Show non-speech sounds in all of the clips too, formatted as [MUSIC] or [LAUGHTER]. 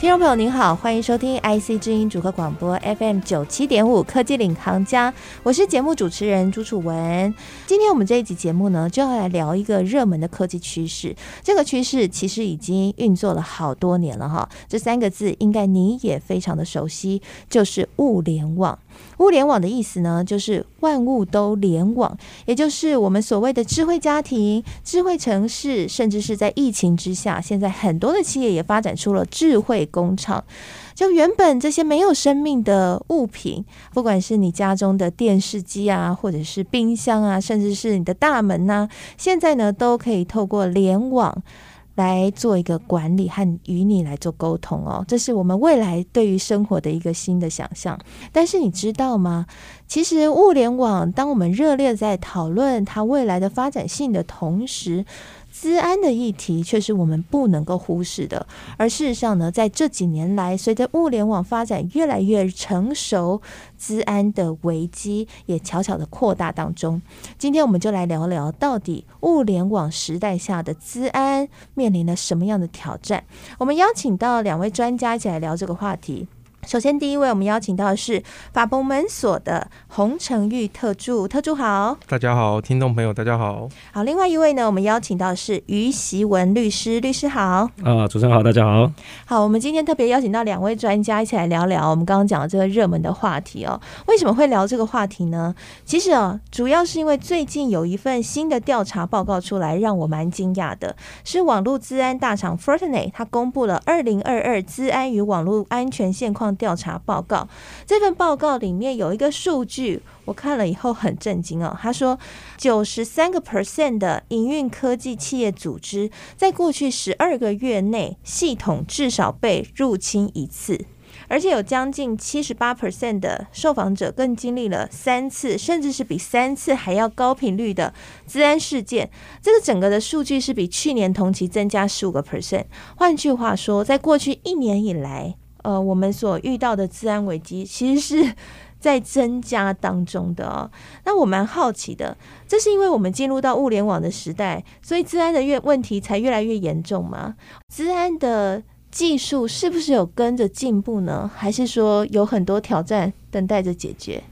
听众朋友您好，欢迎收听 IC 之音主客广播 FM 九七点五科技领航家，我是节目主持人朱楚文。今天我们这一集节目呢，就要来聊一个热门的科技趋势。这个趋势其实已经运作了好多年了哈，这三个字应该你也非常的熟悉，就是物联网。物联网的意思呢，就是万物都联网，也就是我们所谓的智慧家庭、智慧城市，甚至是在疫情之下，现在很多的企业也发展出了智慧工厂。就原本这些没有生命的物品，不管是你家中的电视机啊，或者是冰箱啊，甚至是你的大门呐、现在呢都可以透过联网。来做一个管理和与你来做沟通哦，这是我们未来对于生活的一个新的想象。但是你知道吗？其实物联网，当我们热烈在讨论它未来的发展性的同时，资安的议题却是我们不能够忽视的，而事实上呢，在这几年来，随着物联网发展越来越成熟，资安的危机也悄悄的扩大当中。今天我们就来聊聊，到底物联网时代下的资安面临了什么样的挑战？我们邀请到两位专家一起来聊这个话题。首先，第一位我们邀请到的是法部门所的洪成玉特助，特助好。大家好，听众朋友大家好。好，另外一位呢，我们邀请到的是于习文律师，律师好。啊，主持人好，大家好。好，我们今天特别邀请到两位专家一起来聊聊我们刚刚讲的这个热门的话题哦。为什么会聊这个话题呢？其实哦，主要是因为最近有一份新的调查报告出来，让我蛮惊讶的，是网络治安大厂 Fortinet 它公布了二零二二治安与网络安全现况。调查报告，这份报告里面有一个数据，我看了以后很震惊哦。他说，九十三个 percent 的营运科技企业组织，在过去十二个月内，系统至少被入侵一次，而且有将近七十八 percent 的受访者更经历了三次，甚至是比三次还要高频率的资安事件。这个整个的数据是比去年同期增加十五个 percent。换句话说，在过去一年以来，呃，我们所遇到的治安危机 [LAUGHS] 其实是在增加当中的哦。那我蛮好奇的，这是因为我们进入到物联网的时代，所以治安的越问题才越来越严重吗？治安的技术是不是有跟着进步呢？还是说有很多挑战等待着解决？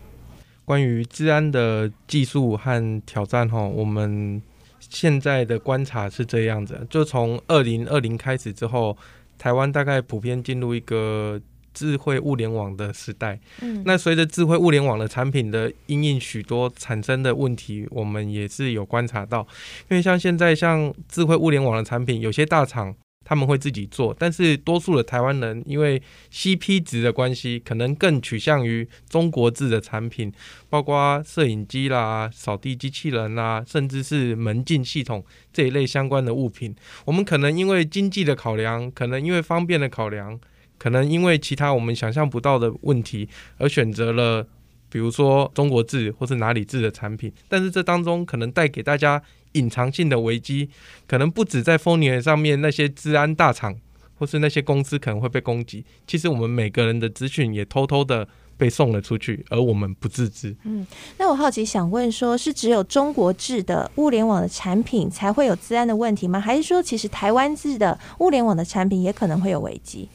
关于治安的技术和挑战，哈，我们现在的观察是这样子：就从二零二零开始之后。台湾大概普遍进入一个智慧物联网的时代。嗯，那随着智慧物联网的产品的应用，许多产生的问题，我们也是有观察到。因为像现在像智慧物联网的产品，有些大厂他们会自己做，但是多数的台湾人因为 CP 值的关系，可能更取向于中国制的产品，包括摄影机啦、扫地机器人啦，甚至是门禁系统。这一类相关的物品，我们可能因为经济的考量，可能因为方便的考量，可能因为其他我们想象不到的问题，而选择了比如说中国制或是哪里制的产品。但是这当中可能带给大家隐藏性的危机，可能不止在 Fortinet 上面那些治安大厂或是那些公司可能会被攻击，其实我们每个人的资讯也偷偷的。被送了出去，而我们不自知。嗯，那我好奇想问说，是只有中国制的物联网的产品才会有治安的问题吗？还是说，其实台湾制的物联网的产品也可能会有危机？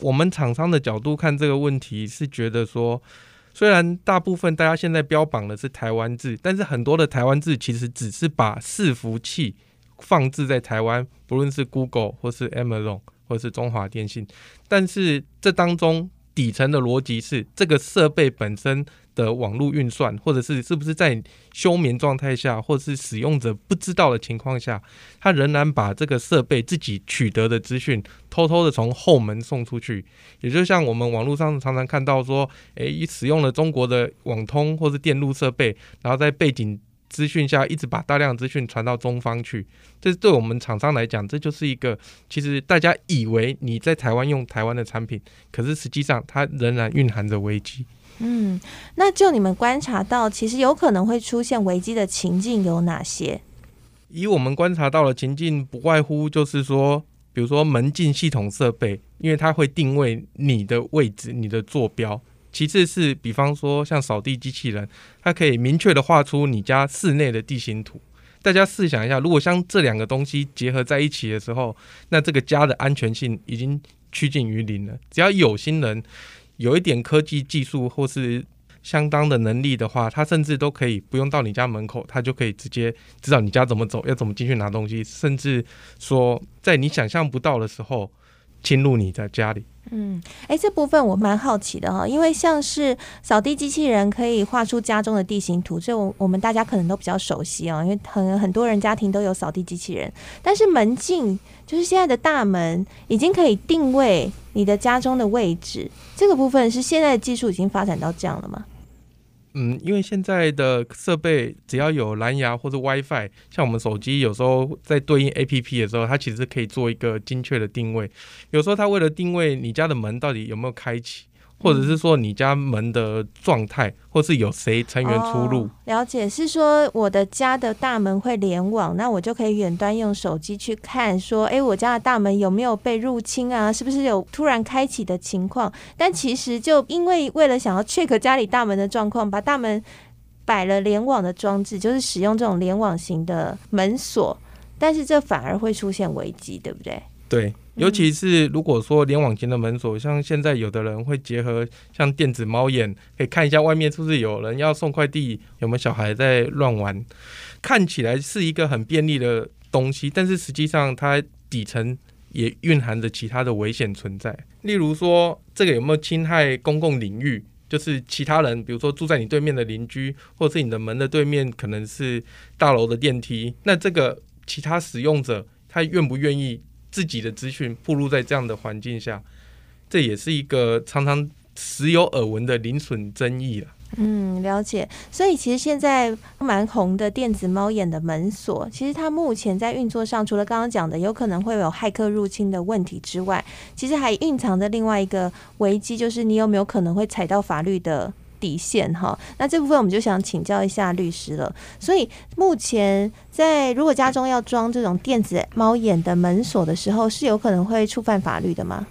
我们厂商的角度看这个问题，是觉得说，虽然大部分大家现在标榜的是台湾制，但是很多的台湾制其实只是把伺服器放置在台湾，不论是 Google 或是 Amazon 或是中华电信，但是这当中。底层的逻辑是，这个设备本身的网络运算，或者是是不是在休眠状态下，或者是使用者不知道的情况下，他仍然把这个设备自己取得的资讯偷偷的从后门送出去。也就像我们网络上常常看到说，诶，使用了中国的网通或是电路设备，然后在背景。资讯下一直把大量资讯传到中方去，这对我们厂商来讲，这就是一个其实大家以为你在台湾用台湾的产品，可是实际上它仍然蕴含着危机。嗯，那就你们观察到，其实有可能会出现危机的情境有哪些？以我们观察到的情境，不外乎就是说，比如说门禁系统设备，因为它会定位你的位置、你的坐标。其次是，比方说像扫地机器人，它可以明确的画出你家室内的地形图。大家试想一下，如果像这两个东西结合在一起的时候，那这个家的安全性已经趋近于零了。只要有心人有一点科技技术或是相当的能力的话，他甚至都可以不用到你家门口，他就可以直接知道你家怎么走，要怎么进去拿东西，甚至说在你想象不到的时候侵入你的家里。嗯，哎，这部分我蛮好奇的哈，因为像是扫地机器人可以画出家中的地形图，这我我们大家可能都比较熟悉啊，因为很很多人家庭都有扫地机器人。但是门禁就是现在的大门已经可以定位你的家中的位置，这个部分是现在的技术已经发展到这样了吗？嗯，因为现在的设备只要有蓝牙或者 WiFi，像我们手机有时候在对应 APP 的时候，它其实可以做一个精确的定位。有时候它为了定位你家的门到底有没有开启。或者是说你家门的状态，或是有谁成员出入？哦，了解，是说我的家的大门会联网，那我就可以远端用手机去看，说，诶，我家的大门有没有被入侵啊？是不是有突然开启的情况？但其实就因为为了想要 check 家里大门的状况，把大门摆了联网的装置，就是使用这种联网型的门锁，但是这反而会出现危机，对不对？对。尤其是如果说联网型的门锁，像现在有的人会结合像电子猫眼，可以看一下外面是不是有人要送快递，有没有小孩在乱玩，看起来是一个很便利的东西，但是实际上它底层也蕴含着其他的危险存在。例如说，这个有没有侵害公共领域？就是其他人，比如说住在你对面的邻居，或者是你的门的对面可能是大楼的电梯，那这个其他使用者他愿不愿意？自己的资讯暴露在这样的环境下，这也是一个常常时有耳闻的零损争议了。嗯，了解。所以其实现在蛮红的电子猫眼的门锁，其实它目前在运作上，除了刚刚讲的有可能会有骇客入侵的问题之外，其实还蕴藏着另外一个危机，就是你有没有可能会踩到法律的底线哈，那这部分我们就想请教一下律师了。所以目前在如果家中要装这种电子猫眼的门锁的时候，是有可能会触犯法律的吗？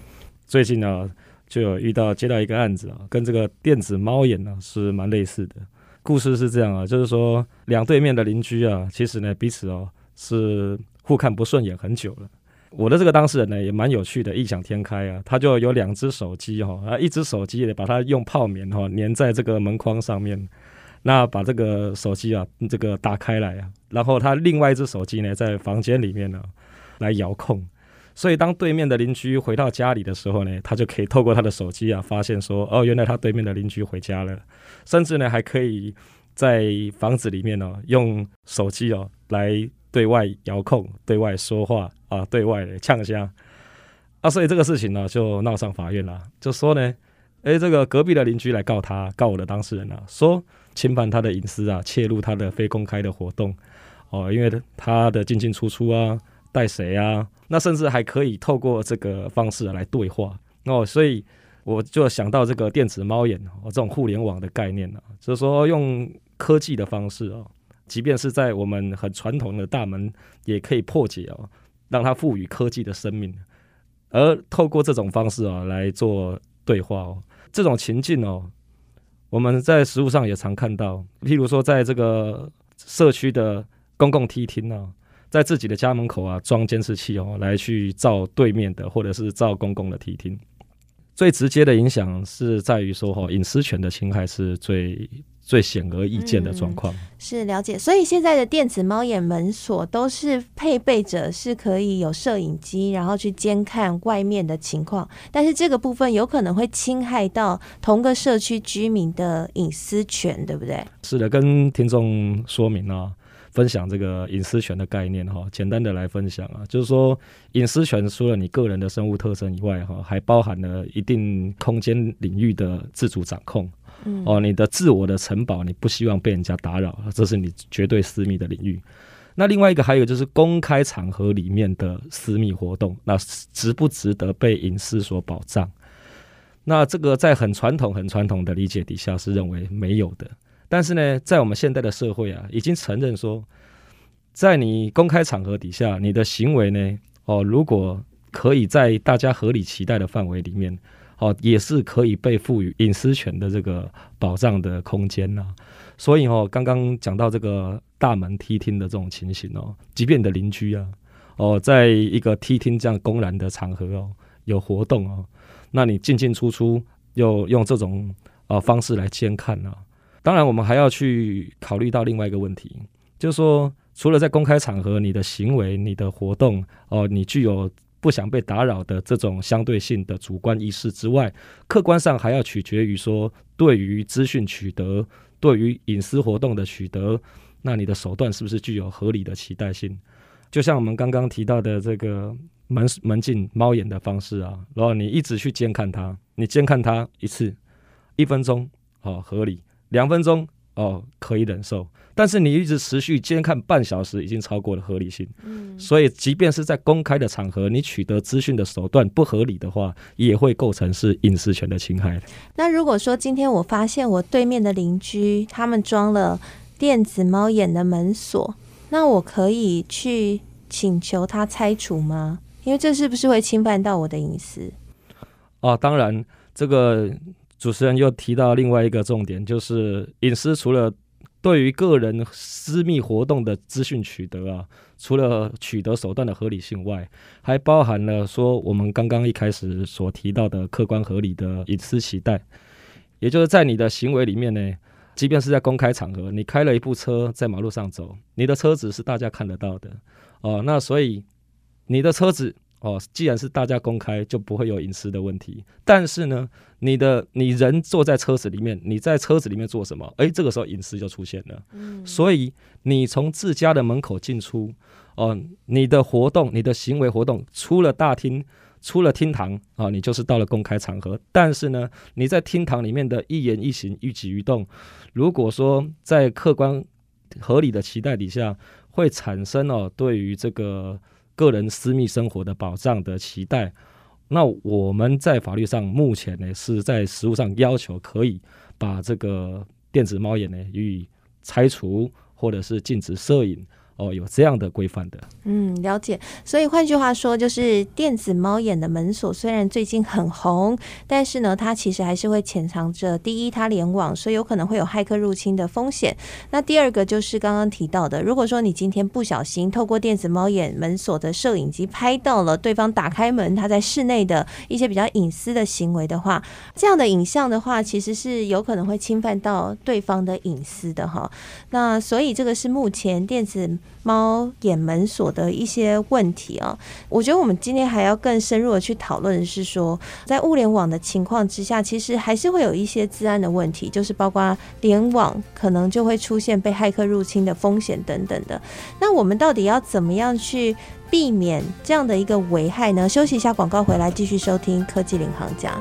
最近呢，就有遇到接到一个案子啊，跟这个电子猫眼呢是蛮类似的。故事是这样啊，就是说两对面的邻居啊，其实呢彼此哦是互看不顺眼很久了。我的这个当事人呢，也蛮有趣的，异想天开啊，他就有两只手机哈，啊，一只手机也把它用泡棉哈粘在这个门框上面，那把这个手机啊，这个打开来啊，然后他另外一只手机呢，在房间里面呢来遥控，所以当对面的邻居回到家里的时候呢，他就可以透过他的手机啊，发现说，哦，原来他对面的邻居回家了，甚至呢还可以在房子里面呢，用手机哦来对外遥控，对外说话。啊，对外的呛声啊，所以这个事情呢就闹上法院了。就说呢，诶，这个隔壁的邻居来告他，告我的当事人啊，说侵犯他的隐私啊，窃入他的非公开的活动哦，因为他的进进出出啊，带谁啊，那甚至还可以透过这个方式来对话哦，所以我就想到这个电子猫眼哦，这种互联网的概念呢，就是说用科技的方式哦，即便是在我们很传统的大门也可以破解哦。让它赋予科技的生命，而透过这种方式啊来做对话哦，这种情境哦，我们在实务上也常看到。譬如说，在这个社区的公共梯厅啊，在自己的家门口啊装监视器哦，来去照对面的或者是照公共的梯厅，最直接的影响是在于说哈，隐私权的侵害是最。最显而易见的状况、嗯、是了解，所以现在的电子猫眼门锁都是配备着是可以有摄影机，然后去监看外面的情况。但是这个部分有可能会侵害到同个社区居民的隐私权，对不对？是的，跟听众说明啊，分享这个隐私权的概念哈。简单的来分享啊，就是说隐私权除了你个人的生物特征以外哈，还包含了一定空间领域的自主掌控。哦，你的自我的城堡，你不希望被人家打扰，这是你绝对私密的领域。那另外一个还有就是公开场合里面的私密活动，那值不值得被隐私所保障？那这个在很传统、很传统的理解底下是认为没有的。但是呢，在我们现代的社会啊，已经承认说，在你公开场合底下，你的行为呢，哦，如果可以在大家合理期待的范围里面，哦，也是可以被赋予隐私权的这个保障的空间呐。所以哦，刚刚讲到这个大门梯厅的这种情形哦，即便你的邻居啊，哦，在一个梯厅这样公然的场合哦，有活动哦，那你进进出出又用这种呃方式来监看呢？当然，我们还要去考虑到另外一个问题，就是说，除了在公开场合你的行为、你的活动哦，你具有。不想被打扰的这种相对性的主观意识之外，客观上还要取决于说，对于资讯取得、对于隐私活动的取得，那你的手段是不是具有合理的期待性？就像我们刚刚提到的这个门门禁猫眼的方式啊，然后你一直去监看它，你监看它一次一分钟，哦，合理；两分钟，哦，可以忍受。但是你一直持续监看半小时，已经超过了合理性。嗯，所以即便是在公开的场合，你取得资讯的手段不合理的话，也会构成是隐私权的侵害。那如果说今天我发现我对面的邻居他们装了电子猫眼的门锁，那我可以去请求他拆除吗？因为这是不是会侵犯到我的隐私？哦，当然，这个主持人又提到另外一个重点，就是隐私除了对于个人私密活动的资讯取得啊，除了取得手段的合理性外，还包含了说我们刚刚一开始所提到的客观合理的隐私期待。也就是在你的行为里面呢，即便是在公开场合，你开了一部车在马路上走，你的车子是大家看得到的哦。那所以你的车子。哦，既然是大家公开，就不会有隐私的问题。但是呢，你的你人坐在车子里面，你在车子里面做什么？诶，这个时候隐私就出现了。嗯，所以你从自家的门口进出，哦、呃，你的活动、你的行为活动，出了大厅、出了厅堂啊、呃，你就是到了公开场合。但是呢，你在厅堂里面的一言一行、一举一动，如果说在客观合理的期待底下，会产生哦，对于这个。个人私密生活的保障的期待，那我们在法律上目前呢是在实务上要求可以把这个电子猫眼呢予以拆除，或者是禁止摄影。哦，有这样的规范的，嗯，了解。所以换句话说，就是电子猫眼的门锁虽然最近很红，但是呢，它其实还是会潜藏着第一，它联网，所以有可能会有骇客入侵的风险。那第二个就是刚刚提到的，如果说你今天不小心透过电子猫眼门锁的摄影机拍到了对方打开门，他在室内的一些比较隐私的行为的话，这样的影像的话，其实是有可能会侵犯到对方的隐私的哈。那所以这个是目前电子猫眼门锁的一些问题啊，我觉得我们今天还要更深入的去讨论是说，在物联网的情况之下，其实还是会有一些治安的问题，就是包括联网可能就会出现被骇客入侵的风险等等的。那我们到底要怎么样去避免这样的一个危害呢？休息一下，广告回来继续收听科技领航家。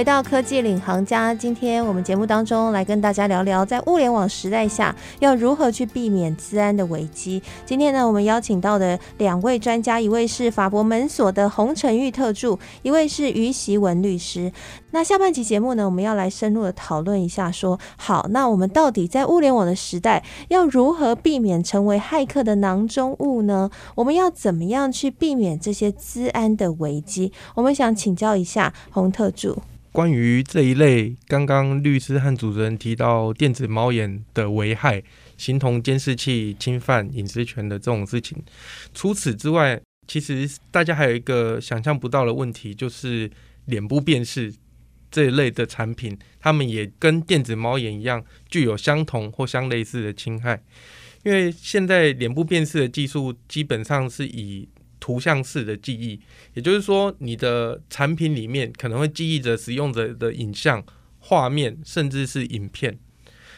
回到科技领航家，今天我们节目当中来跟大家聊聊，在物联网时代下要如何去避免资安的危机。今天呢，我们邀请到的两位专家，一位是法博门锁的洪承玉特助，一位是于习文律师。那下半期节目呢，我们要来深入的讨论一下说，说好，那我们到底在物联网的时代要如何避免成为骇客的囊中物呢？我们要怎么样去避免这些资安的危机？我们想请教一下洪特助。关于这一类，刚刚律师和主持人提到电子猫眼的危害，形同监视器侵犯隐私权的这种事情。除此之外，其实大家还有一个想象不到的问题，就是脸部辨识这一类的产品，他们也跟电子猫眼一样，具有相同或相类似的侵害。因为现在脸部辨识的技术基本上是以图像式的记忆，也就是说，你的产品里面可能会记忆着使用者的影像、画面，甚至是影片。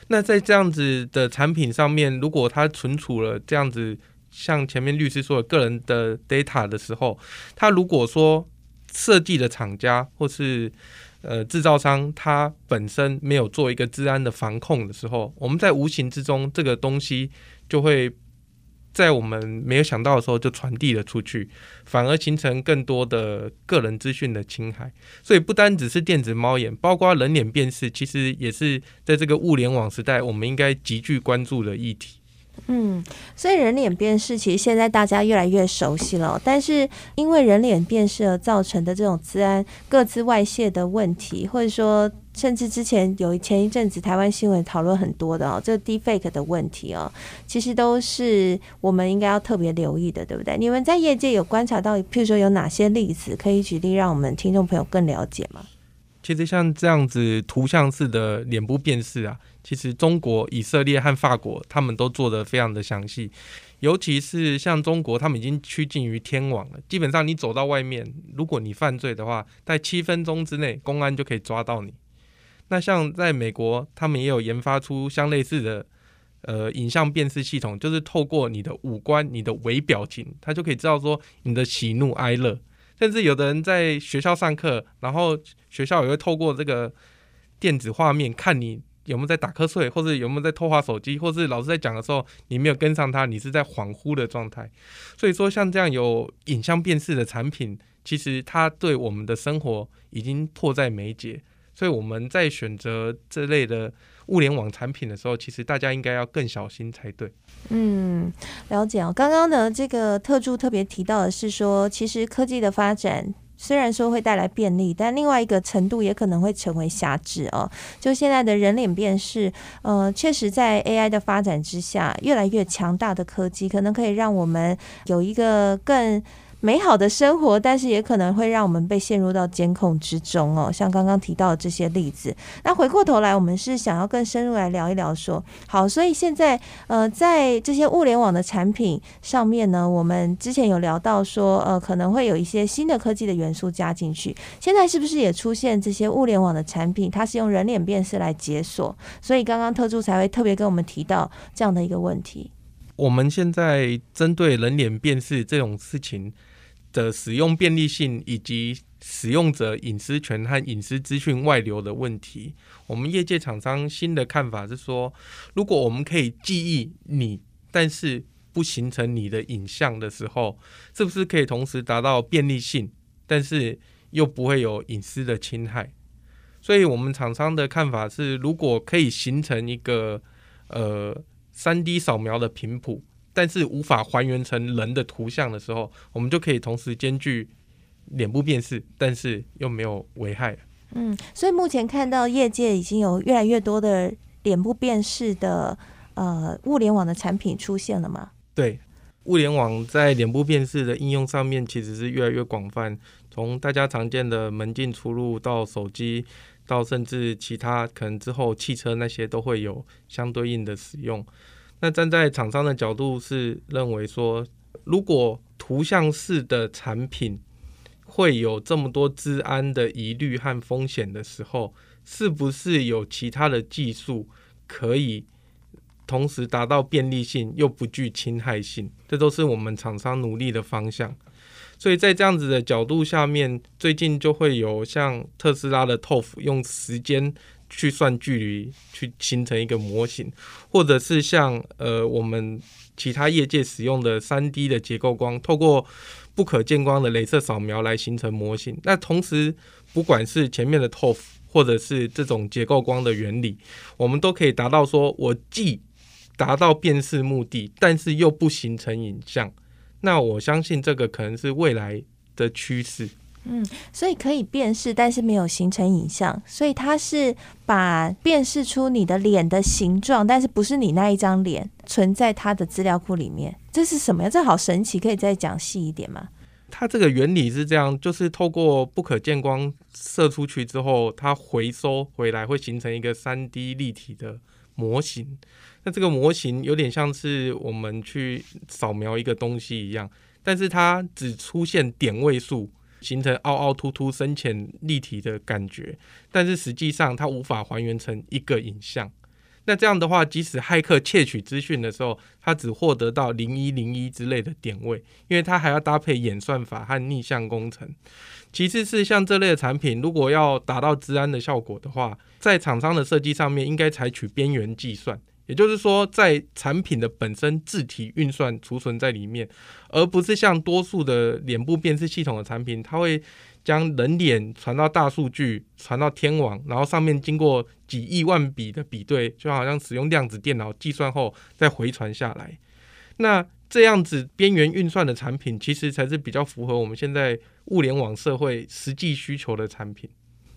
那在这样子的产品上面，如果它存储了这样子，像前面律师说的个人的 data 的时候，它如果说设计的厂家或是呃制造商，它本身没有做一个治安的防控的时候，我们在无形之中，这个东西就会在我们没有想到的时候就传递了出去，反而形成更多的个人资讯的侵害。所以不单只是电子猫眼，包括人脸辨识，其实也是在这个物联网时代，我们应该极具关注的议题。嗯，所以人脸辨识其实现在大家越来越熟悉了，但是因为人脸辨识而造成的这种资安各自外泄的问题，或者说甚至之前有前一阵子台湾新闻讨论很多的哦，这 deepfake 的问题哦，其实都是我们应该要特别留意的，对不对？你们在业界有观察到，譬如说有哪些例子可以举例，让我们听众朋友更了解吗？其实像这样子图像式的脸部辨识啊，其实中国、以色列和法国他们都做得非常的详细，尤其是像中国，他们已经趋近于天网了。基本上你走到外面，如果你犯罪的话，在七分钟之内，公安就可以抓到你。那像在美国，他们也有研发出相类似的呃影像辨识系统，就是透过你的五官、你的微表情，他就可以知道说你的喜怒哀乐。甚至有的人在学校上课，然后学校也会透过这个电子画面看你有没有在打瞌睡，或者有没有在偷滑手机，或是老师在讲的时候你没有跟上他，你是在恍惚的状态。所以说，像这样有影像辨识的产品，其实它对我们的生活已经迫在眉睫。所以我们在选择这类的物联网产品的时候，其实大家应该要更小心才对。嗯，了解哦。刚刚呢，这个特助特别提到的是说，其实科技的发展虽然说会带来便利，但另外一个程度也可能会成为辖制哦。就现在的人脸辨识，呃，确实在 AI 的发展之下，越来越强大的科技，可能可以让我们有一个更。美好的生活，但是也可能会让我们被陷入到监控之中哦。像刚刚提到的这些例子，那回过头来，我们是想要更深入来聊一聊说，好，所以现在呃，在这些物联网的产品上面呢，我们之前有聊到说，呃，可能会有一些新的科技的元素加进去。现在是不是也出现这些物联网的产品，它是用人脸辨识来解锁？所以刚刚特助才会特别跟我们提到这样的一个问题。我们现在针对人脸辨识这种事情。的使用便利性以及使用者隐私权和隐私资讯外流的问题，我们业界厂商新的看法是说，如果我们可以记忆你，但是不形成你的影像的时候，是不是可以同时达到便利性，但是又不会有隐私的侵害？所以，我们厂商的看法是，如果可以形成一个呃 3D 扫描的频谱。但是无法还原成人的图像的时候，我们就可以同时兼具脸部辨识，但是又没有危害。嗯，所以目前看到业界已经有越来越多的脸部辨识的呃物联网的产品出现了吗？对，物联网在脸部辨识的应用上面其实是越来越广泛，从大家常见的门禁出入到手机，到甚至其他可能之后汽车那些都会有相对应的使用。那站在厂商的角度是认为说，如果图像式的产品会有这么多治安的疑虑和风险的时候，是不是有其他的技术可以同时达到便利性又不具侵害性？这都是我们厂商努力的方向。所以在这样子的角度下面，最近就会有像特斯拉的 ToF 用时间。去算距离，去形成一个模型，或者是像呃我们其他业界使用的三 D 的结构光，透过不可见光的镭射扫描来形成模型。那同时，不管是前面的 ToF，或者是这种结构光的原理，我们都可以达到说，我既达到辨识目的，但是又不形成影像。那我相信这个可能是未来的趋势。嗯，所以可以辨识，但是没有形成影像，所以它是把辨识出你的脸的形状，但是不是你那一张脸存在它的资料库里面。这是什么呀？这好神奇，可以再讲细一点吗？它这个原理是这样，就是透过不可见光射出去之后，它回收回来会形成一个三 D 立体的模型。那这个模型有点像是我们去扫描一个东西一样，但是它只出现点位数。形成凹凹凸凸、深浅立体的感觉，但是实际上它无法还原成一个影像。那这样的话，即使骇客窃取资讯的时候，他只获得到零一零一之类的点位，因为它还要搭配演算法和逆向工程。其次是像这类的产品，如果要达到治安的效果的话，在厂商的设计上面应该采取边缘计算。也就是说，在产品的本身字体运算储存在里面，而不是像多数的脸部辨识系统的产品，它会将人脸传到大数据，传到天网，然后上面经过几亿万笔的比对，就好像使用量子电脑计算后再回传下来。那这样子边缘运算的产品，其实才是比较符合我们现在物联网社会实际需求的产品。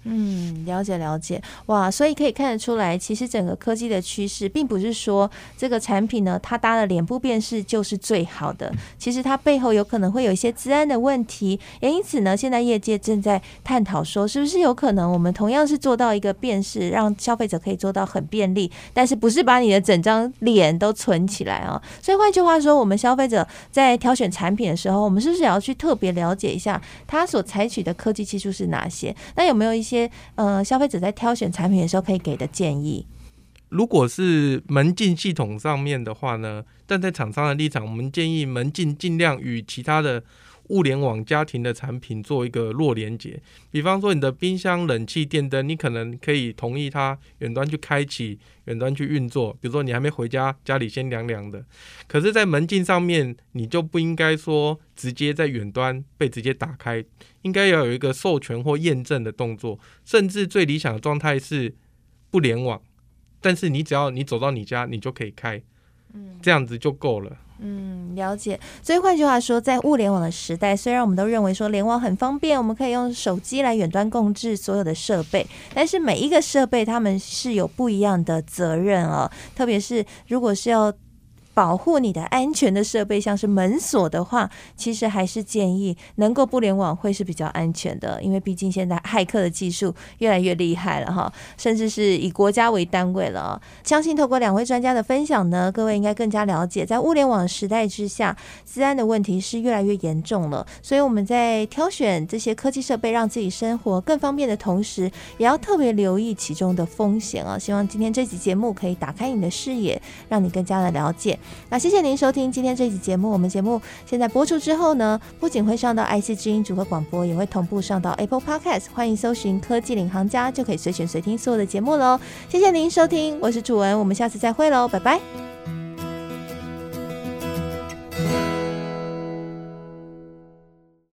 嗯，了解了解，哇，所以可以看得出来，其实整个科技的趋势，并不是说这个产品呢，它搭了脸部辨识就是最好的，其实它背后有可能会有一些治安的问题，也因此呢，现在业界正在探讨说，是不是有可能我们同样是做到一个辨识，让消费者可以做到很便利，但是不是把你的整张脸都存起来啊？所以换句话说，我们消费者在挑选产品的时候，我们是不是也要去特别了解一下它所采取的科技技术是哪些？那有没有一些？些呃，消费者在挑选产品的时候可以给的建议，如果是门禁系统上面的话呢，站在厂商的立场，我们建议门禁尽量与其他的物联网家庭的产品做一个弱连接。比方说，你的冰箱、冷气、电灯，你可能可以同意它远端去开启、远端去运作。比如说，你还没回家，家里先凉凉的。可是，在门禁上面，你就不应该说直接在远端被直接打开。应该要有一个授权或验证的动作，甚至最理想的状态是不联网，但是你只要你走到你家，你就可以开，嗯，这样子就够了。嗯，了解。所以换句话说，在物联网的时代，虽然我们都认为说联网很方便，我们可以用手机来远端控制所有的设备，但是每一个设备他们是有不一样的责任啊，特别是如果是要。保护你的安全的设备，像是门锁的话，其实还是建议能够不联网会是比较安全的，因为毕竟现在骇客的技术越来越厉害了哈，甚至是以国家为单位了。相信透过两位专家的分享呢，各位应该更加了解，在物联网时代之下，治安的问题是越来越严重了。所以我们在挑选这些科技设备，让自己生活更方便的同时，也要特别留意其中的风险啊。希望今天这集节目可以打开你的视野，让你更加的了解。那谢谢您收听今天这期节目。我们节目现在播出之后呢，不仅会上到 IC 之音组合广播，也会同步上到 Apple Podcast。欢迎搜寻“科技领航家”，就可以随选随听所有的节目喽。谢谢您收听，我是楚文，我们下次再会喽，拜拜。